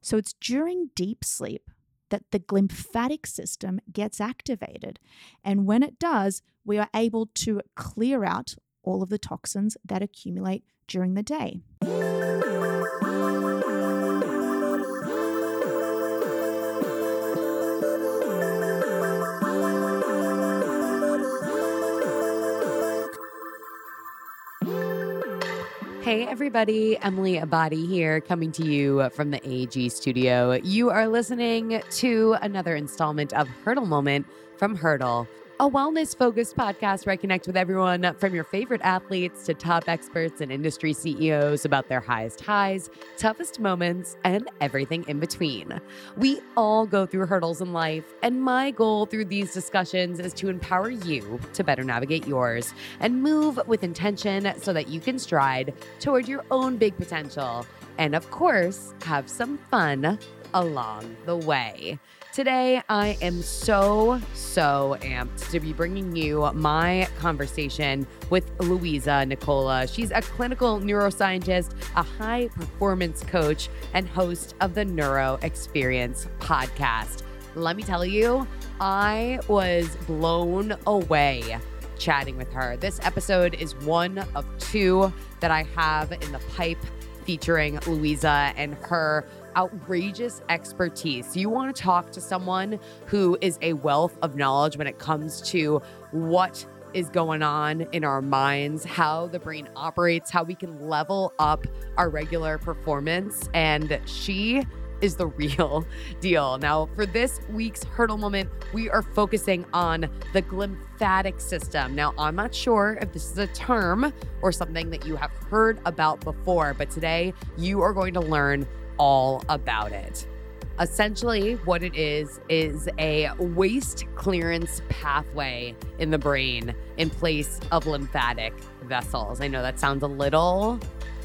So it's during deep sleep that the glymphatic system gets activated. And when it does, we are able to clear out all of the toxins that accumulate during the day. Hey, everybody. Emily Abadi here, coming to you from the AG studio. You are listening to another installment of Hurdle Moment from Hurdle, a wellness focused podcast where I connect with everyone from your favorite athletes to top experts and industry CEOs about their highest highs, toughest moments, and everything in between. We all go through hurdles in life, and my goal through these discussions is to empower you to better navigate yours and move with intention so that you can stride toward your own big potential. And of course, have some fun along the way. Today, I am so, so amped to be bringing you my conversation with Louisa Nicola. She's a clinical neuroscientist, a high performance coach, and host of the Neuro Experience podcast. Let me tell you, I was blown away chatting with her. This episode is one of two that I have in the pipe featuring Louisa and her outrageous expertise. You want to talk to someone who is a wealth of knowledge when it comes to what is going on in our minds, how the brain operates, how we can level up our regular performance. And she is the real deal. Now, for this week's hurdle moment, we are focusing on the glymphatic system. Now, I'm not sure if this is a term or something that you have heard about before, but today you are going to learn all about it. Essentially, what it is is a waste clearance pathway in the brain in place of lymphatic vessels. I know that sounds a little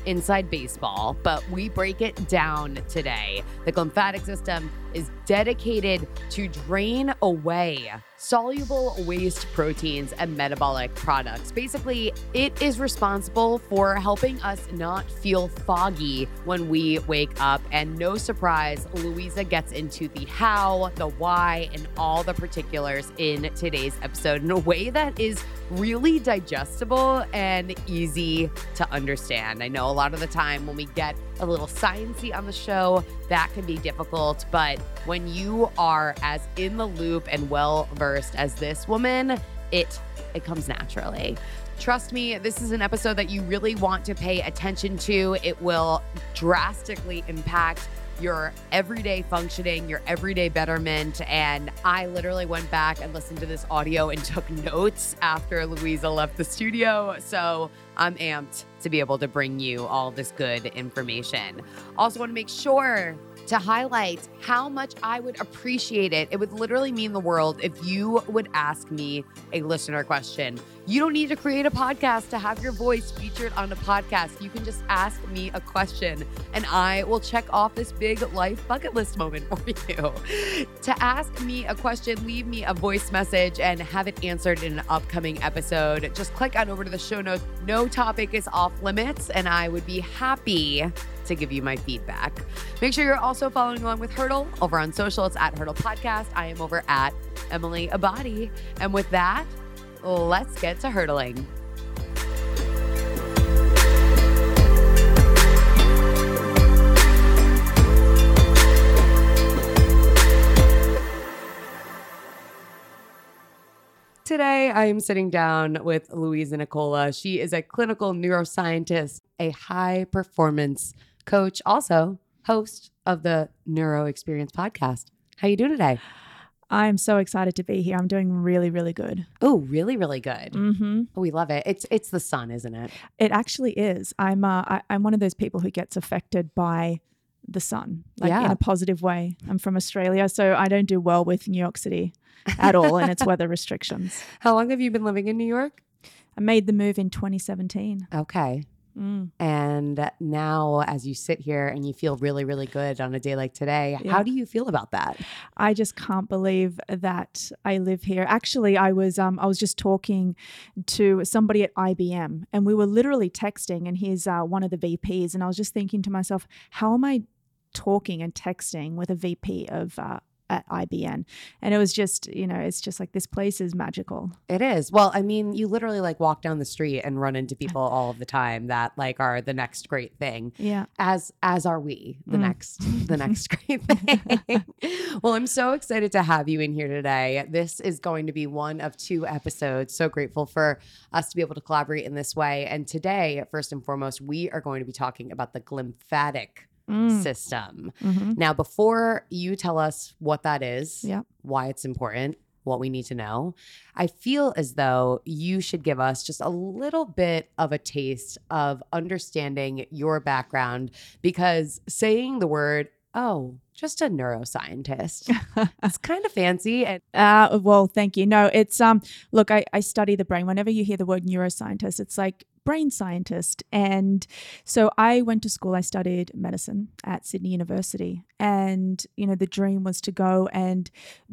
inside baseball, but we break it down today. The lymphatic system is dedicated to drain away soluble waste proteins and metabolic products. Basically, it is responsible for helping us not feel foggy when we wake up. And no surprise, Louisa gets into the how, the why, and all the particulars in today's episode in a way that is really digestible and easy to understand. I know a lot of the time when we get a little sciency on the show, that can be difficult, but when you are as in the loop and well versed as this woman, it it comes naturally. Trust me, this is an episode that you really want to pay attention to. It will drastically impact your everyday functioning, your everyday betterment. And I literally went back and listened to this audio and took notes after Louisa left the studio. So I'm amped to be able to bring you all this good information. Also, want to make sure to highlight how much I would appreciate it. It would literally mean the world if you would ask me a listener question. You don't need to create a podcast to have your voice featured on a podcast. You can just ask me a question and I will check off this big life bucket list moment for you. to ask me a question, leave me a voice message and have it answered in an upcoming episode. Just click on over to the show notes. No topic is off limits, and I would be happy to give you my feedback. Make sure you're also following along with Hurdle over on social. It's at Hurdle Podcast. I am over at Emily Abadi. And with that, let's get to hurdling. Today, I am sitting down with Louisa Nicola. She is a clinical neuroscientist, a high performance coach, also host of the Neuro Experience podcast. How you doing today? I'm so excited to be here. I'm doing really, really good. Oh, really, really good. Mm-hmm. Oh, we love it. It's it's the sun, isn't it? It actually is. I'm uh, I, I'm one of those people who gets affected by the sun, like Yeah. in a positive way. I'm from Australia, so I don't do well with New York City at all and its weather restrictions. How long have you been living in New York? I made the move in 2017. Okay. Mm. And now, as you sit here and you feel really, really good on a day like today, Yeah. how do you feel about that? I just can't believe that I live here. Actually, I was um, I was just talking to somebody at IBM, and we were literally texting, and he's uh, one of the VPs, and I was just thinking to myself, how am I talking and texting with a VP of uh, at IBM. And it was just, you know, it's just like this place is magical. It is. Well, I mean, you literally like walk down the street and run into people all of the time that like are the next great thing. Yeah. As as are we, the Mm. next the next great thing. well, I'm so excited to have you in here today. This is going to be one of two episodes. So grateful for us to be able to collaborate in this way. And today, first and foremost, we are going to be talking about the glymphatic Mm. system. Mhm. Now, before you tell us what that is, Yep. why it's important, what we need to know, I feel as though you should give us just a little bit of a taste of understanding your background because saying the word, oh, just a neuroscientist, it's kind of fancy. And Uh, well, thank you. No, it's um. Look, I, I study the brain. Whenever you hear the word neuroscientist, it's like brain scientist. And so I went to school. I studied medicine at Sydney University, and you know the dream was to go and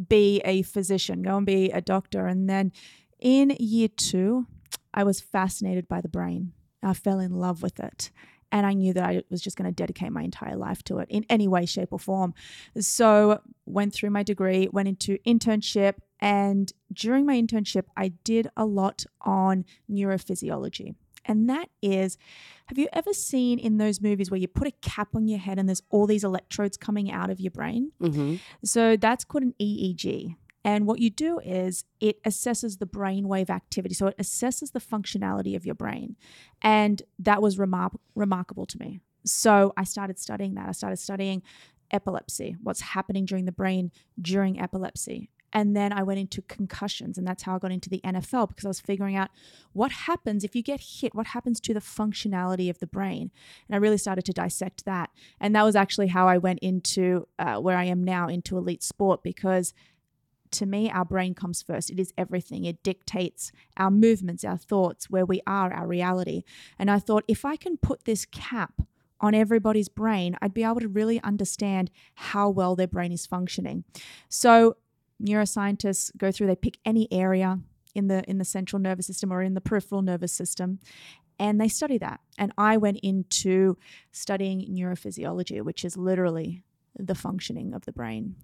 be a physician, go and be a doctor. And then in year two, I was fascinated by the brain. I fell in love with it. And I knew that I was just going to dedicate my entire life to it in any way, shape, or form. So went through my degree, went into internship, and during my internship, I did a lot on neurophysiology. And that is, have you ever seen in those movies where you put a cap on your head and there's all these electrodes coming out of your brain? Mhm. So that's called an EEG. And what you do is it assesses the brainwave activity. So it assesses the functionality of your brain. And that was remar- remarkable to me. So I started studying that. I started studying epilepsy, what's happening during the brain during epilepsy. And then I went into concussions, and that's how I got into the NFL because I was figuring out what happens if you get hit, what happens to the functionality of the brain. And I really started to dissect that. And that was actually how I went into uh, where I am now, into elite sport, because to me, our brain comes first. It is everything. It dictates our movements, our thoughts, where we are, our reality. And I thought, if I can put this cap on everybody's brain, I'd be able to really understand how well their brain is functioning. So, neuroscientists go through, they pick any area in the in the central nervous system or in the peripheral nervous system and they study that. And I went into studying neurophysiology, which is literally the functioning of the brain.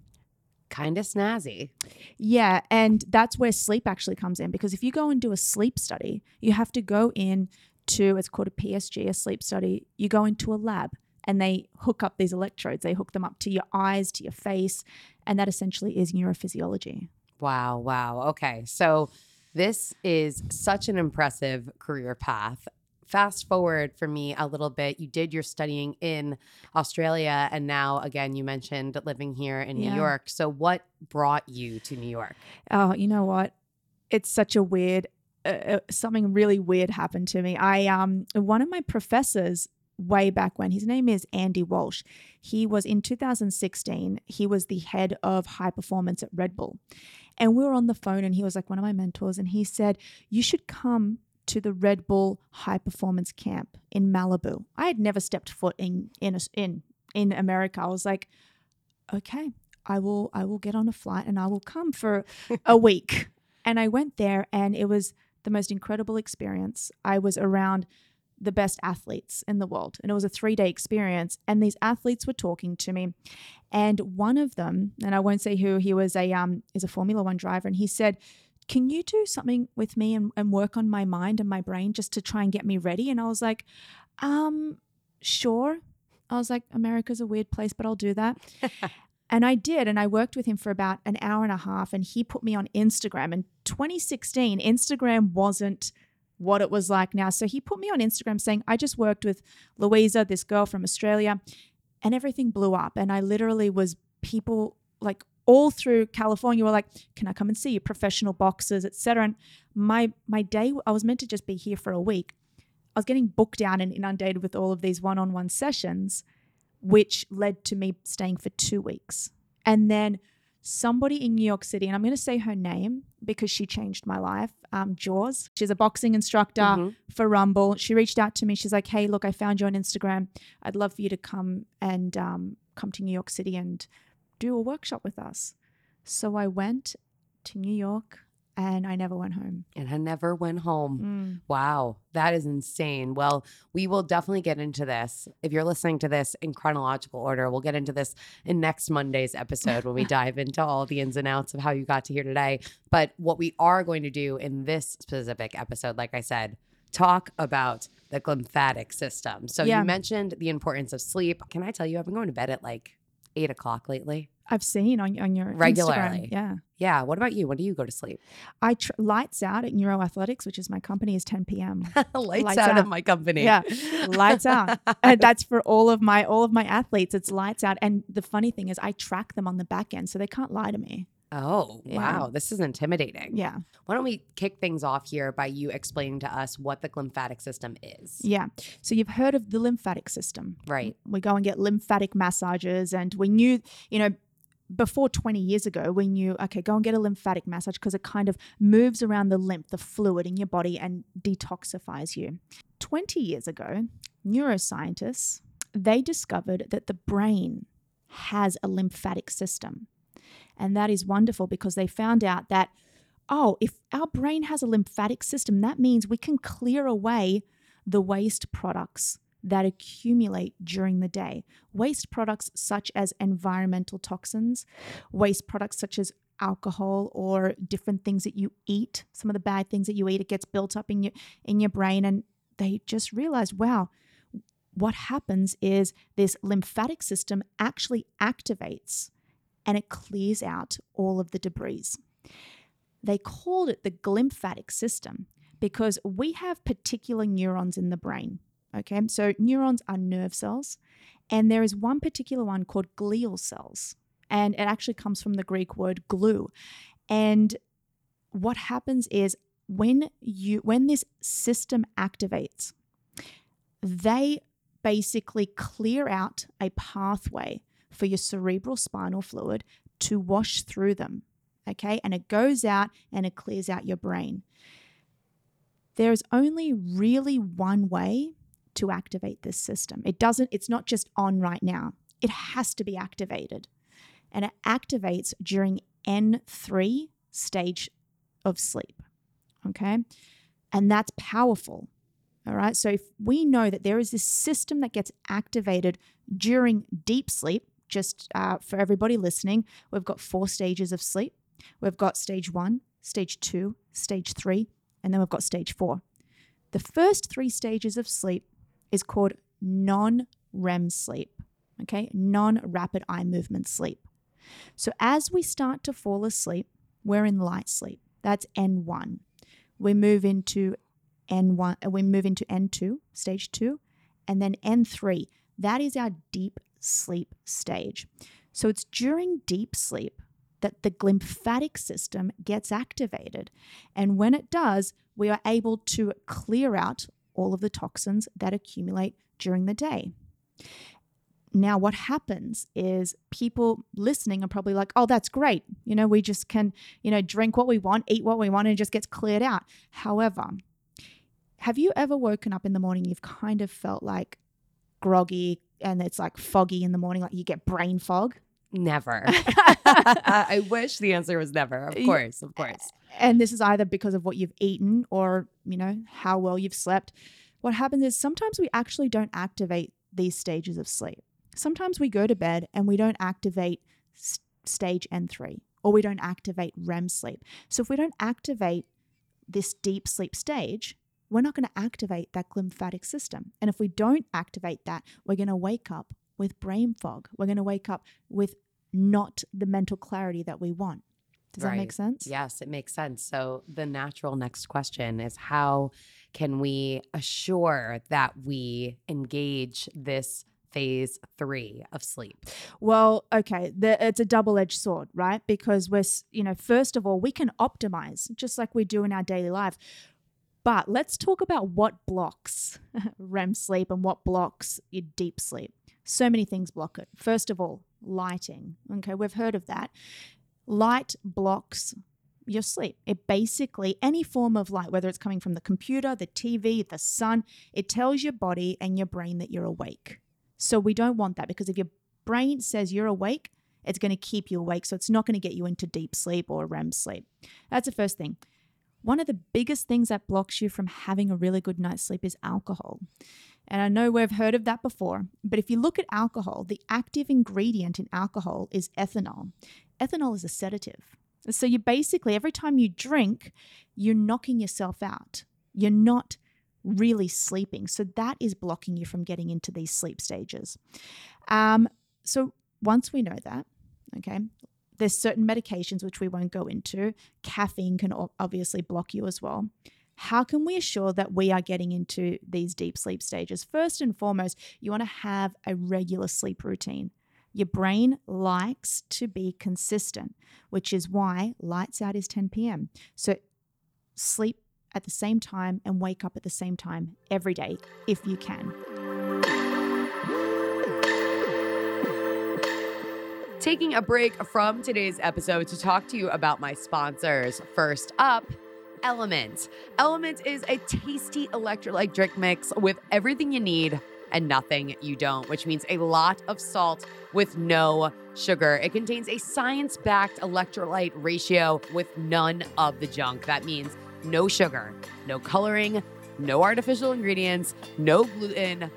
kind of snazzy. Yeah, and that's where sleep actually comes in because if you go and do a sleep study, you have to go in to it's called a PSG, a sleep study. You go into a lab and they hook up these electrodes. They hook them up to your eyes, to your face, and that essentially is neurophysiology. Wow, wow. Okay. So this is such an impressive career path. Fast forward for me a little bit. You did your studying in Australia, and now again, you mentioned living here in Yeah. New York. So, what brought you to New York? Oh, you know what? It's such a weird uh, uh, something really weird happened to me. I um one of my professors way back when his name is Andy Walsh. He was in 2016, he was the head of high performance at Red Bull. And we were on the phone and he was like one of my mentors and he said, "You should come to the Red Bull high performance camp in Malibu." I had never stepped foot in in in in America. I was like, "Okay, I will I will get on a flight and I will come for a week." And I went there and it was the most incredible experience. I was around the best athletes in the world and it was a 3-day experience and these athletes were talking to me and one of them and I won't say who he was a um is a Formula 1 driver and he said can you do something with me and, and work on my mind and my brain just to try and get me ready and I was like um sure I was like America's a weird place but I'll do that and I did. And I worked with him for about an hour and a half. And he put me on Instagram. In 2016, Instagram wasn't what it was like now. So he put me on Instagram saying, I just worked with Louisa, this girl from Australia, and everything blew up. And I literally was people like all through California were like, Can I come and see you? Professional boxers, etc. And my my day, I was meant to just be here for a week. I was getting booked down and inundated with all of these one-on-one sessions which led to me staying for two weeks. And then somebody in New York City, and I'm going to say her name because she changed my life, um, Jaws. She's a boxing instructor Mhm. for Rumble. She reached out to me. She's like, hey, look, I found you on Instagram. I'd love for you to come and um, come to New York City and do a workshop with us. So I went to New York and I never went home. And I never went home. Mm. Wow, that is insane. Well, we will definitely get into this. If you're listening to this in chronological order, we'll get into this in next Monday's episode when we dive into all the ins and outs of how you got to here today. But what we are going to do in this specific episode, like I said, talk about the lymphatic system. So Yeah. you mentioned the importance of sleep. Can I tell you, I've been going to bed at like eight o'clock lately. I've seen on on your Regularly. Instagram. Yeah, Yeah. What about you? When do you go to sleep? I tr- lights out at Neuroathletics, which is my company, is 10 p.m. lights, Lights out, out. of my company. Yeah, lights out. and that's for all of my all of my athletes. It's lights out. And the funny thing is, I track them on the back end, so they can't lie to me. Oh, Yeah. wow. This is intimidating. Yeah, Why don't we kick things off here by you explaining to us what the lymphatic system is? yeah. So you've heard of the lymphatic system, Right. We go and get lymphatic massages, and we knew, you know. Before 20 years ago, we knew, okay, go and get a lymphatic massage because it kind of moves around the lymph, the fluid in your body, and detoxifies you. 20 years ago, neuroscientists, they discovered that the brain has a lymphatic system. And that is wonderful because they found out that, oh, if our brain has a lymphatic system, that means we can clear away the waste products that accumulate during the day. Waste products such as environmental toxins, waste products such as alcohol or different things that you eat, some of the bad things that you eat, it gets built up in your in your brain and they just realized, wow, what happens is this lymphatic system actually activates and it clears out all of the debris. They called it the glymphatic system because we have particular neurons in the brain. Okay, so neurons are nerve cells, and there is one particular one called glial cells, and it actually comes from the Greek word glue. And what happens is when you when this system activates, they basically clear out a pathway for your cerebral spinal fluid to wash through them. Okay, and it goes out and it clears out your brain. There's only really one way to activate this system. It doesn't, it's not just on right now, it has to be activated. And it activates during N3 stage of sleep. Okay, and that's powerful. All right, so if we know that there is this system that gets activated during deep sleep, just uh, for everybody listening, we've got four stages of sleep. We've got stage one, stage two, stage three, and then we've got stage four. The first three stages of sleep is called non REM sleep, okay? Non rapid eye movement sleep. So as we start to fall asleep, we're in light sleep. That's N1. We move into N1, uh, we move into N2, stage two, and then N3. That is our deep sleep stage. So it's during deep sleep that the glymphatic system gets activated. And when it does, we are able to clear out all of the toxins that accumulate during the day. Now, what happens is people listening are probably like, oh, that's great. You know, we just can, you know, drink what we want, eat what we want, and it just gets cleared out. However, have you ever woken up in the morning, you've kind of felt like groggy and it's like foggy in the morning, like you get brain fog? Never. I wish the answer was never. Of course, of course. and this is either because of what you've eaten or you know how well you've slept what happens is sometimes we actually don't activate these stages of sleep sometimes we go to bed and we don't activate s- stage n3 or we don't activate rem sleep so if we don't activate this deep sleep stage we're not going to activate that glymphatic system and if we don't activate that we're going to wake up with brain fog we're going to wake up with not the mental clarity that we want does that make sense Yes, it makes sense. So the natural next question is how can we assure that we engage this phase three of sleep? Well, okay, the, it's a double-edged sword, right? Because we're, you know, first of all, we can optimize just like we do in our daily life. But let's talk about what blocks REM sleep and what blocks your deep sleep. So many things block it. First of all, lighting. Okay, we've heard of that. Light blocks your sleep. It basically, any form of light, whether it's coming from the computer, the TV, the sun, it tells your body and your brain that you're awake. So we don't want that because if your brain says you're awake, It's going to keep you awake. So it's not going to get you into deep sleep or REM sleep. That's the first thing. One of the biggest things that blocks you from having a really good night's sleep is alcohol. And I know we've heard of that before, but if you look at alcohol, the active ingredient in alcohol is ethanol. Ethanol is a sedative. So you basically, every time you drink, you're knocking yourself out. You're not really sleeping. So that is blocking you from getting into these sleep stages. Um, so once we know that, okay, there's certain medications which we won't go into. Caffeine can obviously block you as well. How can we assure that we are getting into these deep sleep stages? First and foremost, you want to have a regular sleep routine. Your brain likes to be consistent, which is why lights out is 10 p.m. So sleep at the same time and wake up at the same time every day if you can. Taking a break from today's episode to talk to you about my sponsors. First up, Element. Element is a tasty electrolyte drink mix with everything you need and nothing you don't, which means a lot of salt with no sugar. It contains a science backed electrolyte ratio with none of the junk. That means no sugar, no coloring, no artificial ingredients, no gluten,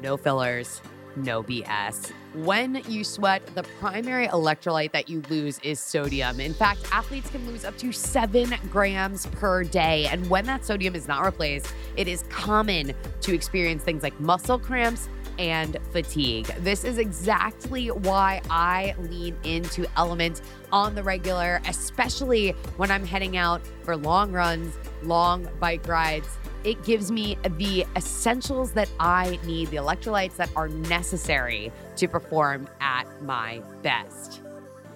no fillers, no BS. When you sweat, the primary electrolyte that you lose is sodium. In fact, athletes can lose up to seven grams per day. And when that sodium is not replaced, it is common to experience things like muscle cramps and fatigue. This is exactly why I lean into Element on the regular, especially when I'm heading out for long runs, long bike rides. It gives me the essentials that I need, the electrolytes that are necessary to perform at my best.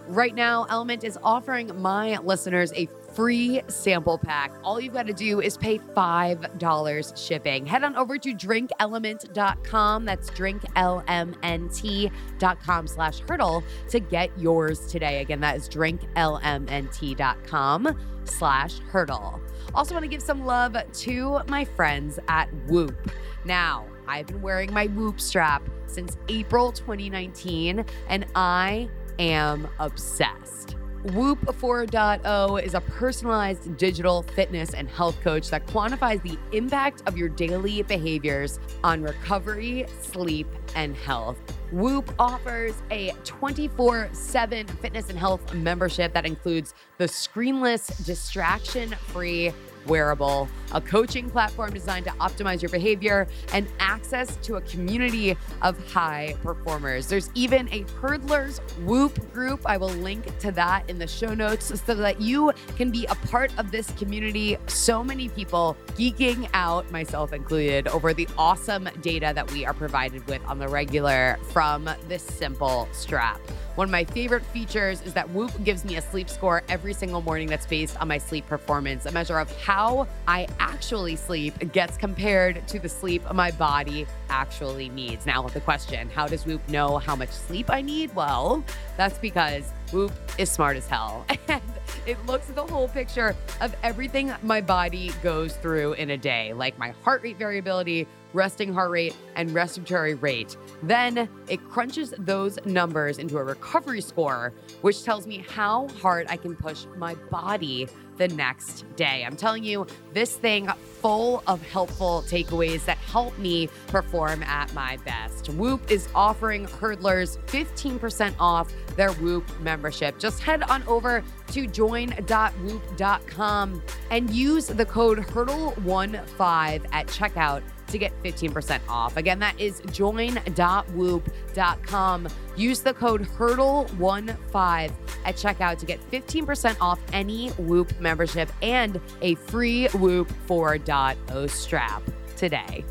Right now, Element is offering my listeners a free sample pack. All you've got to do is pay $5 shipping. Head on over to drinkelement.com. That's drinklmnt.com slash hurdle to get yours today. Again, that is drinklmnt.com slash hurdle. Also want to give some love to my friends at Whoop. Now, I've been wearing my Whoop strap since April 2019 and I am obsessed. Whoop 4.0 is a personalized digital fitness and health coach that quantifies the impact of your daily behaviors on recovery, sleep, and health. Whoop offers a 24 7 fitness and health membership that includes the screenless, distraction free wearable, a coaching platform designed to optimize your behavior, and access to a community of high performers. There's even a Hurdlers Whoop group. I will link to that in the show notes so that you can be a part of this community. So many people geeking out, myself included, over the awesome data that we are provided with on the regular from this simple strap. One of my favorite features is that Whoop gives me a sleep score every single morning that's based on my sleep performance, a measure of how I actually sleep gets compared to the sleep my body actually needs. Now, the question how does Whoop know how much sleep I need? Well, that's because Whoop is smart as hell. And it looks at the whole picture of everything my body goes through in a day, like my heart rate variability, resting heart rate, and respiratory rate. Then it crunches those numbers into a recovery score, which tells me how hard I can push my body the next day. I'm telling you, this thing full of helpful takeaways that help me perform at my best. Whoop is offering hurdlers 15% off their Whoop membership. Just head on over to join.whoop.com and use the code HURDLE15 at checkout to get 15% off. Again, that is join.whoop.com. Use the code HURDLE15 at checkout to get 15% off any Whoop membership and a free Whoop 4.0 strap today.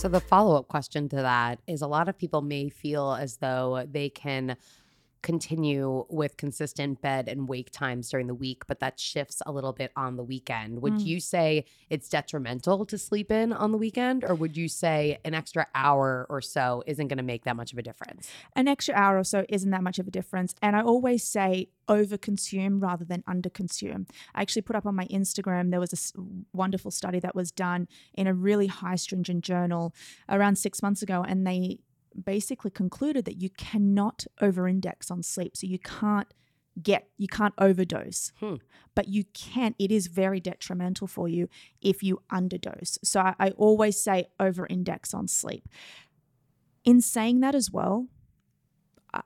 So, the follow up question to that is a lot of people may feel as though they can continue with consistent bed and wake times during the week, but that shifts a little bit on the weekend. Would Mm. you say it's detrimental to sleep in on the weekend, or would you say an extra hour or so isn't going to make that much of a difference? An extra hour or so isn't that much of a difference. And I always say overconsume rather than underconsume. I actually put up on my Instagram, there was a wonderful study that was done in a really high stringent journal around six months ago. And they basically concluded that you cannot over index on sleep. So you can't get, you can't overdose, Hmm. but you can't. it is very detrimental for you if you underdose. So I, I always say over index on sleep. In saying that as well, uh,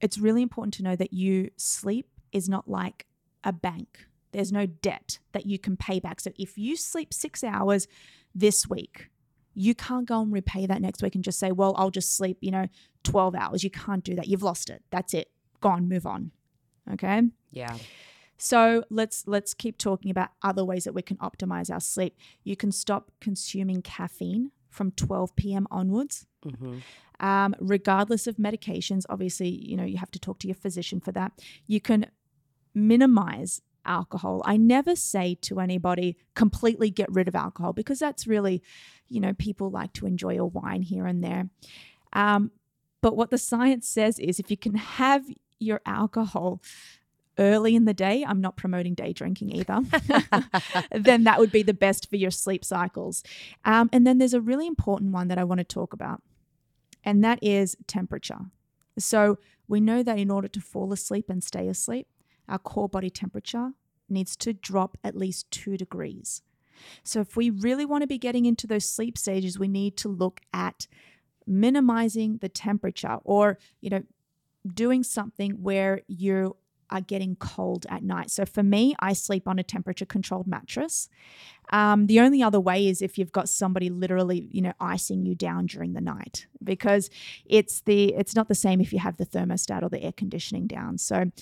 it's really important to know that you sleep is not like a bank. There's no debt that you can pay back. So if you sleep six hours this week, you can't go and repay that next week and just say, well, I'll just sleep, you know, 12 hours. You can't do that. You've lost it. That's it. Gone, move on. Okay? Yeah. So let's let's keep talking about other ways that we can optimize our sleep. You can stop consuming caffeine from 12 p.m. onwards. hmm Um, regardless of medications, obviously, you know, you have to talk to your physician for that. You can minimize alcohol. I never say to anybody completely get rid of alcohol because that's really, you know, people like to enjoy a wine here and there. Um, but what the science says is if you can have your alcohol early in the day, I'm not promoting day drinking either, then that would be the best for your sleep cycles. Um, and then there's a really important one that I want to talk about, and that is temperature. So we know that in order to fall asleep and stay asleep, our core body temperature needs to drop at least two degrees. So if we really want to be getting into those sleep stages, we need to look at minimizing the temperature or, you know, doing something where you are getting cold at night. So for me, I sleep on a temperature controlled mattress. Um, the only other way is if you've got somebody literally, you know, icing you down during the night because it's the it's not the same if you have the thermostat or the air conditioning down. So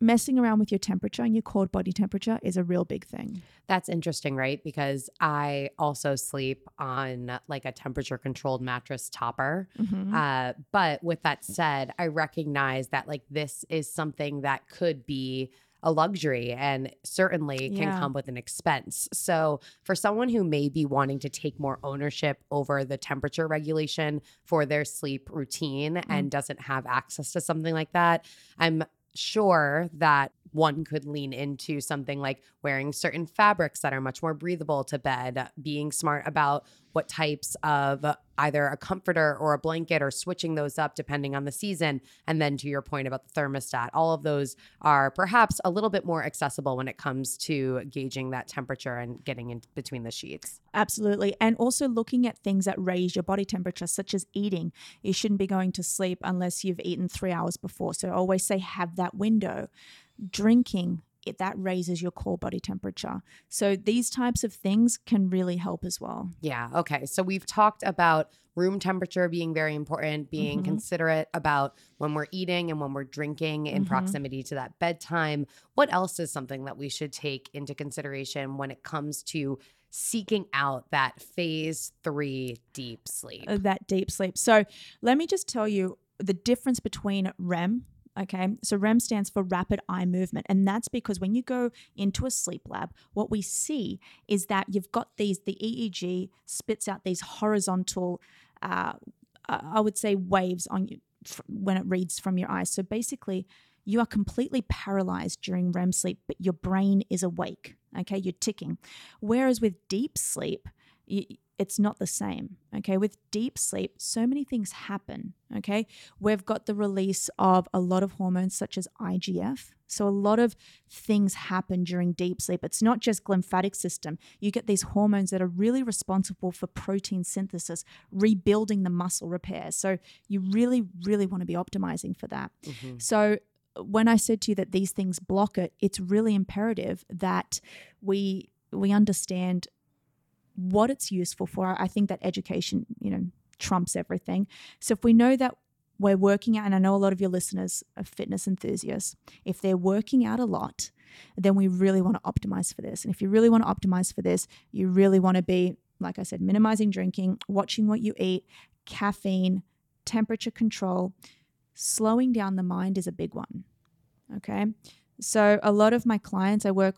messing around with your temperature and your core body temperature is a real big thing. That's interesting, right? Because I also sleep on like a temperature controlled mattress topper. Mhm. Uh, but with that said, I recognize that like this is something that could be a luxury and certainly can Yeah. come with an expense. So, for someone who may be wanting to take more ownership over the temperature regulation for their sleep routine and doesn't have access to something like that, I'm sure that one could lean into something like wearing certain fabrics that are much more breathable to bed, being smart about what types of either a comforter or a blanket or switching those up depending on the season. And then to your point about the thermostat, all of those are perhaps a little bit more accessible when it comes to gauging that temperature and getting in between the sheets. Absolutely. And also looking at things that raise your body temperature, such as eating. You shouldn't be going to sleep unless you've eaten three hours before. So always say have that window. Drinking, it, that raises your core body temperature. So these types of things can really help as well. Yeah. Okay. So we've talked about room temperature being very important, being Mhm. considerate about when we're eating and when we're drinking in Mhm. proximity to that bedtime. What else is something that we should take into consideration when it comes to seeking out that phase three deep sleep? uh, that deep sleep. So let me just tell you the difference between REM. Okay, so REM stands for rapid eye movement, and that's because when you go into a sleep lab, what we see is that you've got these. The EEG spits out these horizontal, uh, I would say, waves on you when it reads from your eyes. So basically, you are completely paralyzed during REM sleep, but your brain is awake. Okay, you're ticking. Whereas with deep sleep, it's not the same. Okay, with deep sleep, so many things happen. Okay, we've got the release of a lot of hormones such as IGF. So a lot of things happen during deep sleep. It's not just glymphatic system. You get these hormones that are really responsible for protein synthesis, rebuilding the muscle repair. So you really, really want to be optimizing for that. Mhm. So when I said to you that these things block it, it's really imperative that we we understand what it's useful for. I think that education, you know, trumps everything. So if we know that we're working out, and I know a lot of your listeners are fitness enthusiasts, if they're working out a lot, then we really want to optimize for this. And if you really want to optimize for this, you really want to be, like I said, minimizing drinking, watching what you eat, caffeine, temperature control, slowing down the mind is a big one. Okay. So a lot of my clients, I work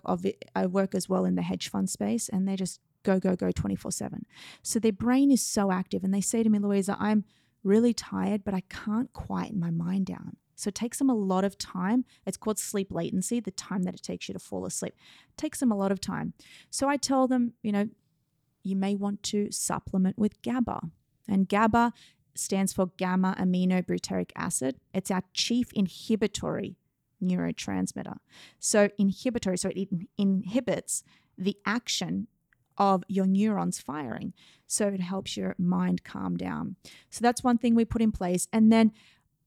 I work as well in the hedge fund space, and they just go go go twenty four seven. So their brain is so active, and they say to me, Louisa, I'm really tired, but I can't quieten my mind down. So it takes them a lot of time. It's called sleep latency, the time that it takes you to fall asleep. It takes them a lot of time. So I tell them, you know, you may want to supplement with GABA. And GABA stands for gamma aminobutyric acid. It's our chief inhibitory neurotransmitter. So, inhibitory, so it inhibits the action of your neurons firing. So, it helps your mind calm down. So, that's one thing we put in place. And then,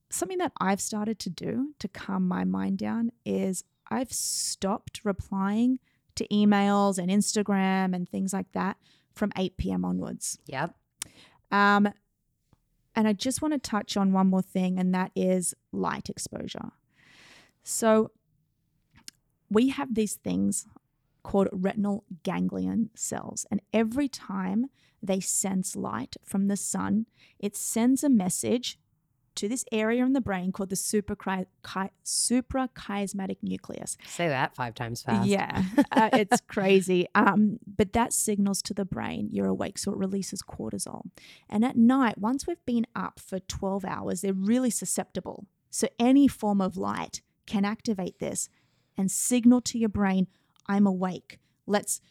something that I've started to do to calm my mind down is I've stopped replying to emails and Instagram and things like that from 8 p.m. onwards. Yep. Um, and I just want to touch on one more thing, and that is light exposure. So, we have these things called retinal ganglion cells, and every time they sense light from the sun, it sends a message to this area in the brain called the suprachiasmatic nucleus. Say that five times fast. Yeah, uh, it's crazy. Um, but that signals to the brain you're awake, so it releases cortisol. And at night, once we've been up for 12 hours, they're really susceptible. So any form of light can activate this and signal to your brain, I'm awake. Let's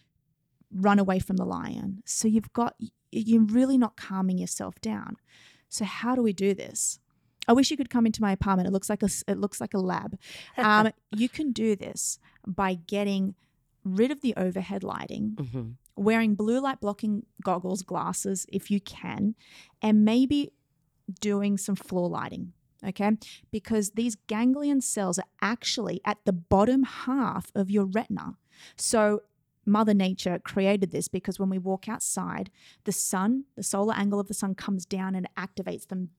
run away from the lion. So you've got, you're really not calming yourself down. So how do we do this? I wish you could come into my apartment. It looks like a it looks like a lab. Um, you can do this by getting rid of the overhead lighting, mm-hmm. wearing blue light blocking goggles, glasses if you can, and maybe doing some floor lighting. Okay, because these ganglion cells are actually at the bottom half of your retina. So Mother Nature created this because when we walk outside, the sun, the solar angle of the sun comes down and activates them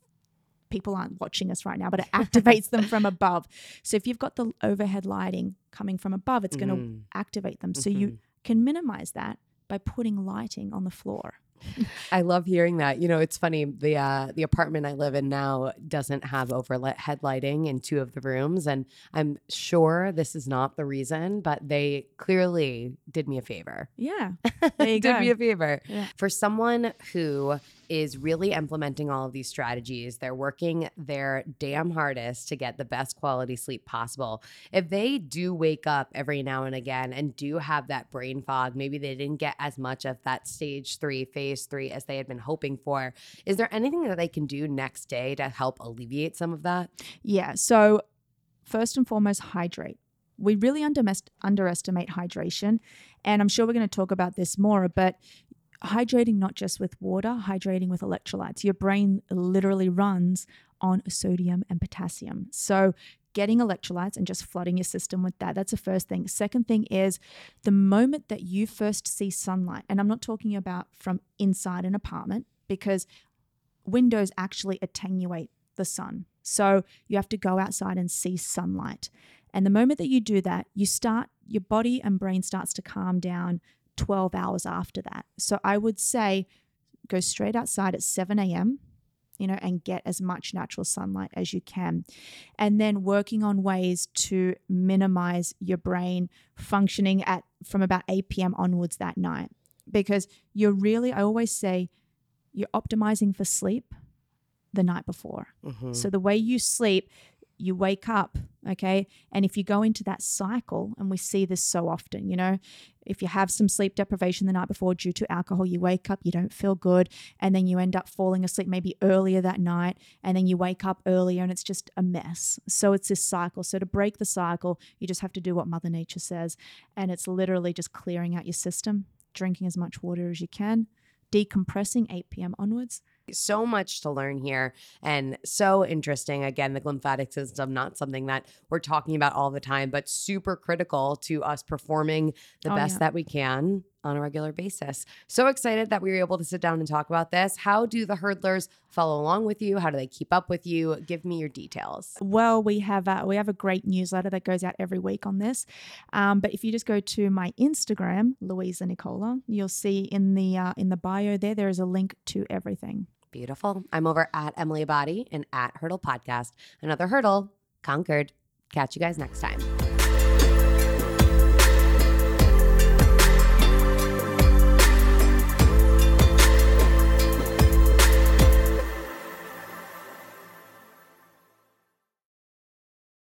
people aren't watching us right now, but it activates them from above. So if you've got the overhead lighting coming from above, it's going to mm. activate them. So mm-hmm. you can minimize that by putting lighting on the floor. I love hearing that. You know, it's funny. The uh, the apartment I live in now doesn't have overhead lighting in two of the rooms, and I'm sure this is not the reason, but they clearly did me a favor. Yeah, They did go. me a favor. Yeah. For someone who is really implementing all of these strategies. They're working their damn hardest to get the best quality sleep possible. If they do wake up every now and again and do have that brain fog, maybe they didn't get as much of that stage three, phase three as they had been hoping for, is there anything that they can do next day to help alleviate some of that? Yeah. So, first and foremost, hydrate. We really underestimate hydration. And I'm sure we're going to talk about this more, but hydrating not just with water, hydrating with electrolytes. Your brain literally runs on sodium and potassium. So, getting electrolytes and just flooding your system with that. That's the first thing. Second thing is the moment that you first see sunlight, and I'm not talking about from inside an apartment because windows actually attenuate the sun. So you have to go outside and see sunlight. And the moment that you do that, you start, your body and brain starts to calm down 12 hours after that. So I would say go straight outside at 7 a.m., you know, and get as much natural sunlight as you can. And then working on ways to minimize your brain functioning at from about 8 p.m. onwards that night. Because you're really, I always say, you're optimizing for sleep the night before. Mm-hmm. So the way you sleep, you wake up, okay? And if you go into that cycle, and we see this so often, you know, if you have some sleep deprivation the night before due to alcohol, you wake up, you don't feel good, and then you end up falling asleep maybe earlier that night, and then you wake up earlier and it's just a mess. So it's this cycle. So to break the cycle, you just have to do what Mother Nature says, and it's literally just clearing out your system, drinking as much water as you can, decompressing 8 p.m. onwards so much to learn here and so interesting. Again, the glymphatic system, not something that we're talking about all the time, but super critical to us performing the oh, best yeah. that we can on a regular basis. So excited that we were able to sit down and talk about this. How do the hurdlers follow along with you? How do they keep up with you? Give me your details. Well, we have a, we have a great newsletter that goes out every week on this. Um, but if you just go to my Instagram, Louisa Nicola, you'll see in the uh, in the bio there there is a link to everything. Beautiful. I'm over at Emily Abadi and at Hurdle Podcast. Another hurdle conquered. Catch you guys next time.